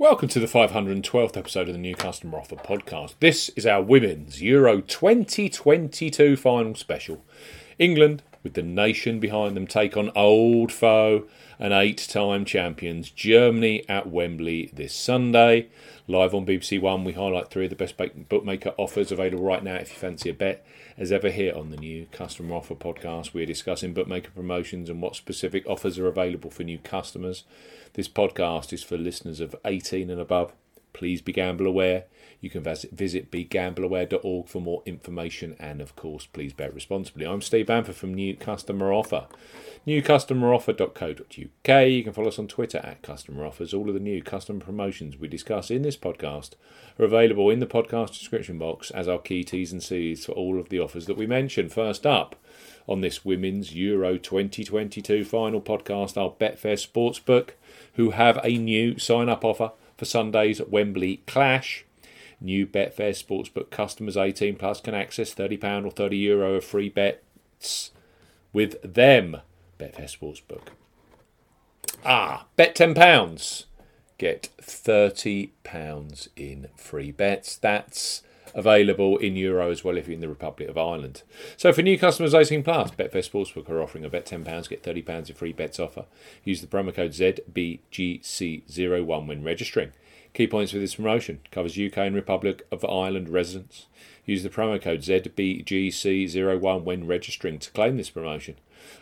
Welcome to the 512th episode of the New Customer Offer podcast. This is our Women's Euro 2022 final special. England, with the nation behind them, take on old foe and eight time champions Germany at Wembley this Sunday. Live on BBC One, we highlight three of the best bookmaker offers available right now if you fancy a bet. As ever, here on the new Customer Offer podcast, we're discussing bookmaker promotions and what specific offers are available for new customers. This podcast is for listeners of 18 and above. Please be gamble aware. You can visit begambleaware.org for more information and, of course, please bet responsibly. I'm Steve Bamford from New Customer Offer. NewCustomeroffer.co.uk. You can follow us on Twitter at Customer Offers. All of the new customer promotions we discuss in this podcast are available in the podcast description box as our key T's and C's for all of the offers that we mention. First up, on this Women's Euro 2022 final podcast, our Betfair Sportsbook, who have a new sign up offer for Sunday's Wembley Clash. New Betfair Sportsbook customers 18 plus can access £30 or €30 Euro of free bets with them. Betfair Sportsbook. Ah, bet £10. Get £30 in free bets. That's available in euro as well if you're in the Republic of Ireland. So for new customers 18 plus, Betfair Sportsbook are offering a bet £10, get £30 in free bets offer. Use the promo code ZBGC01 when registering. Key points for this promotion covers UK and Republic of Ireland residents. Use the promo code ZBGC01 when registering to claim this promotion.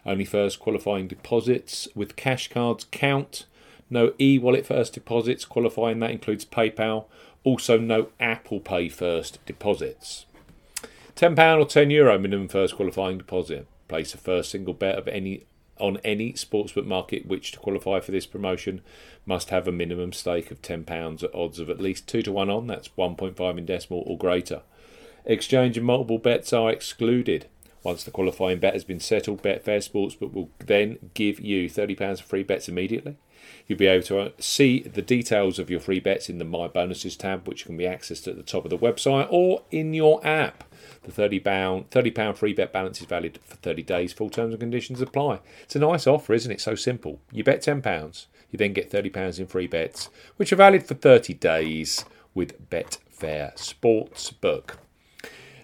Only first qualifying deposits with cash cards count. No e wallet first deposits qualifying, that includes PayPal. Also, no Apple Pay first deposits. £10 or €10 Euro minimum first qualifying deposit. Place a first single bet of any on any sportsbook market which to qualify for this promotion must have a minimum stake of £10 at odds of at least 2 to 1 on, that's 1.5 in decimal or greater. Exchange and multiple bets are excluded. Once the qualifying bet has been settled, Betfair Sportsbook will then give you £30 of free bets immediately. You'll be able to uh, see the details of your free bets in the My Bonuses tab, which can be accessed at the top of the website or in your app. The £30, £30 free bet balance is valid for 30 days. Full terms and conditions apply. It's a nice offer, isn't it? So simple. You bet £10, you then get £30 in free bets, which are valid for 30 days with Betfair Sportsbook.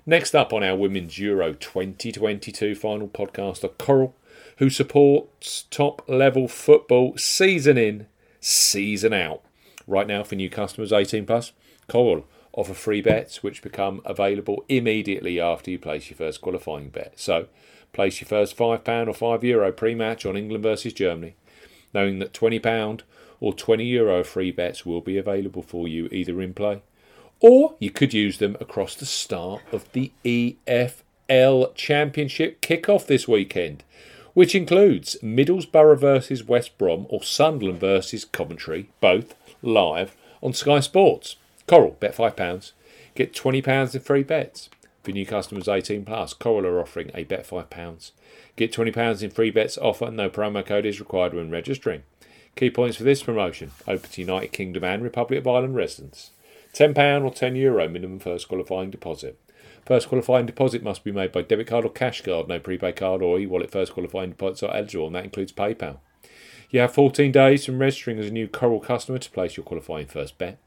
Next up on our Women's Euro 2022 final podcast Coral, who supports top level football season in, season out. Right now, for new customers 18 plus, Coral offer free bets which become available immediately after you place your first qualifying bet. So, place your first £5 or €5 Euro pre match on England versus Germany, knowing that £20 or €20 Euro free bets will be available for you either in play or you could use them across the start of the EFL Championship kick-off this weekend, which includes Middlesbrough versus West Brom or Sunderland versus Coventry, both live on Sky Sports. Coral, bet £5. Get £20 in free bets. For new customers 18 plus, Coral are offering a bet £5. Get £20 in free bets offer. No promo code is required when registering. Key points for this promotion open to United Kingdom and Republic of Ireland residents. £10 or €10 Euro minimum first qualifying deposit. First qualifying deposit must be made by debit card or cash card. No prepaid card or e-wallet first qualifying deposits are eligible, and that includes PayPal. You have 14 days from registering as a new Coral customer to place your qualifying first bet.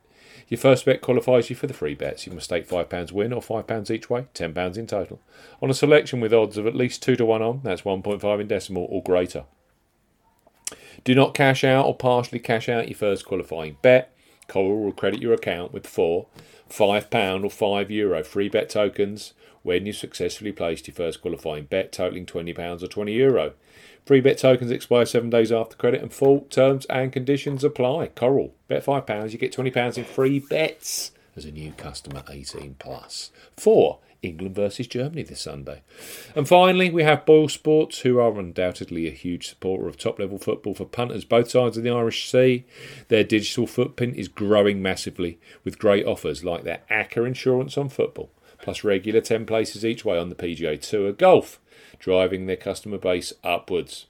Your first bet qualifies you for the free bets. You must stake £5 win or £5 each way, £10 in total, on a selection with odds of at least 2 to 1 on, that's 1.5 in decimal or greater. Do not cash out or partially cash out your first qualifying bet. Coral will credit your account with four £5 or €5 Euro free bet tokens when you've successfully placed your first qualifying bet totaling £20 or €20. Euro. Free bet tokens expire seven days after credit and full terms and conditions apply. Coral, bet £5, you get £20 in free bets as a new customer 18 plus. For, England versus Germany this Sunday. And finally, we have Boyle Sports, who are undoubtedly a huge supporter of top level football for punters both sides of the Irish Sea. Their digital footprint is growing massively with great offers like their ACCA insurance on football, plus regular 10 places each way on the PGA Tour Golf driving their customer base upwards.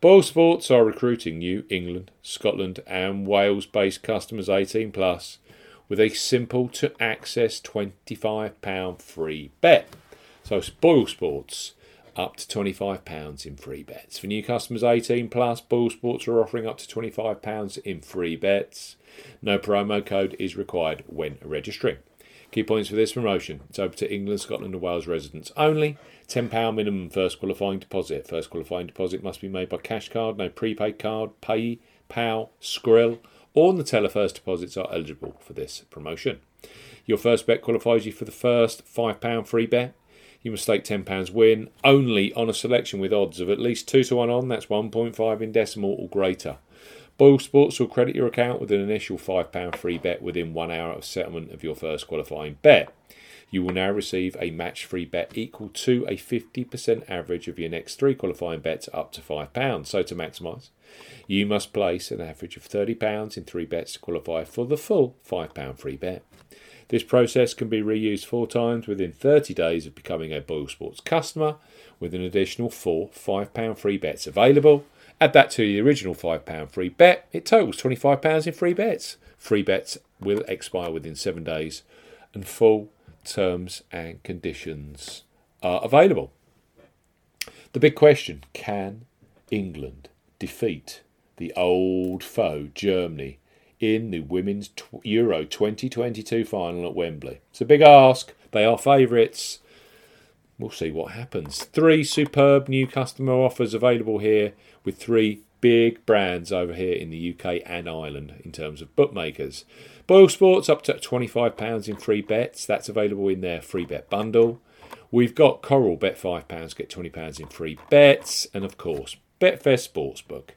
Boyle Sports are recruiting New England, Scotland, and Wales based customers 18 plus with a simple to access £25 free bet. So, Boyle Sports up to £25 in free bets. For new customers 18 plus, Boyle Sports are offering up to £25 in free bets. No promo code is required when registering. Key points for this promotion. It's open to England, Scotland, and Wales residents only. £10 minimum first qualifying deposit. First qualifying deposit must be made by cash card, no prepaid card, pay, PAL, Skrill, or Neteller first deposits are eligible for this promotion. Your first bet qualifies you for the first £5 free bet. You must stake £10 win only on a selection with odds of at least 2 to 1 on, that's 1.5 in decimal or greater. Boyle Sports will credit your account with an initial £5 free bet within one hour of settlement of your first qualifying bet. You will now receive a match free bet equal to a 50% average of your next three qualifying bets up to £5. So, to maximise, you must place an average of £30 in three bets to qualify for the full £5 free bet. This process can be reused four times within 30 days of becoming a Boyle Sports customer, with an additional four £5 free bets available. Add that to the original £5 free bet, it totals £25 in free bets. Free bets will expire within seven days, and full terms and conditions are available. The big question can England defeat the old foe Germany in the Women's Euro 2022 final at Wembley. It's a big ask. They are favourites. We'll see what happens. Three superb new customer offers available here with three big brands over here in the UK and Ireland in terms of bookmakers. Boyle Sports up to £25 in free bets. That's available in their free bet bundle. We've got Coral, bet £5, get £20 in free bets. And of course, Betfair Sportsbook.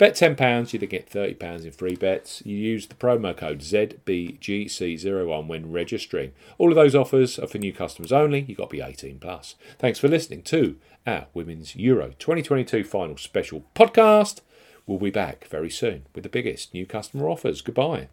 Bet £10, you then get £30 in free bets. You use the promo code ZBGC01 when registering. All of those offers are for new customers only. You've got to be 18 plus. Thanks for listening to our Women's Euro 2022 final special podcast. We'll be back very soon with the biggest new customer offers. Goodbye.